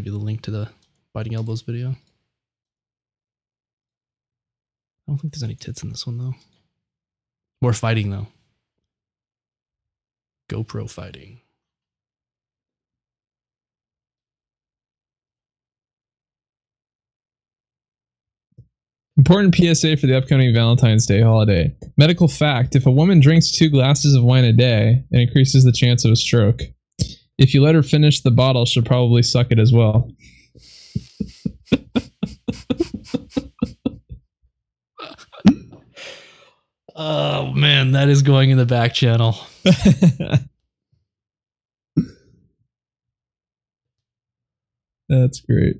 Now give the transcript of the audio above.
link to the Biting Elbows video. I don't think there's any tits in this one though. More fighting though. GoPro fighting. Important PSA for the upcoming Valentine's Day holiday. Medical fact if a woman drinks two glasses of wine a day, it increases the chance of a stroke. If you let her finish the bottle, she'll probably suck it as well. Oh man, that is going in the back channel. That's great.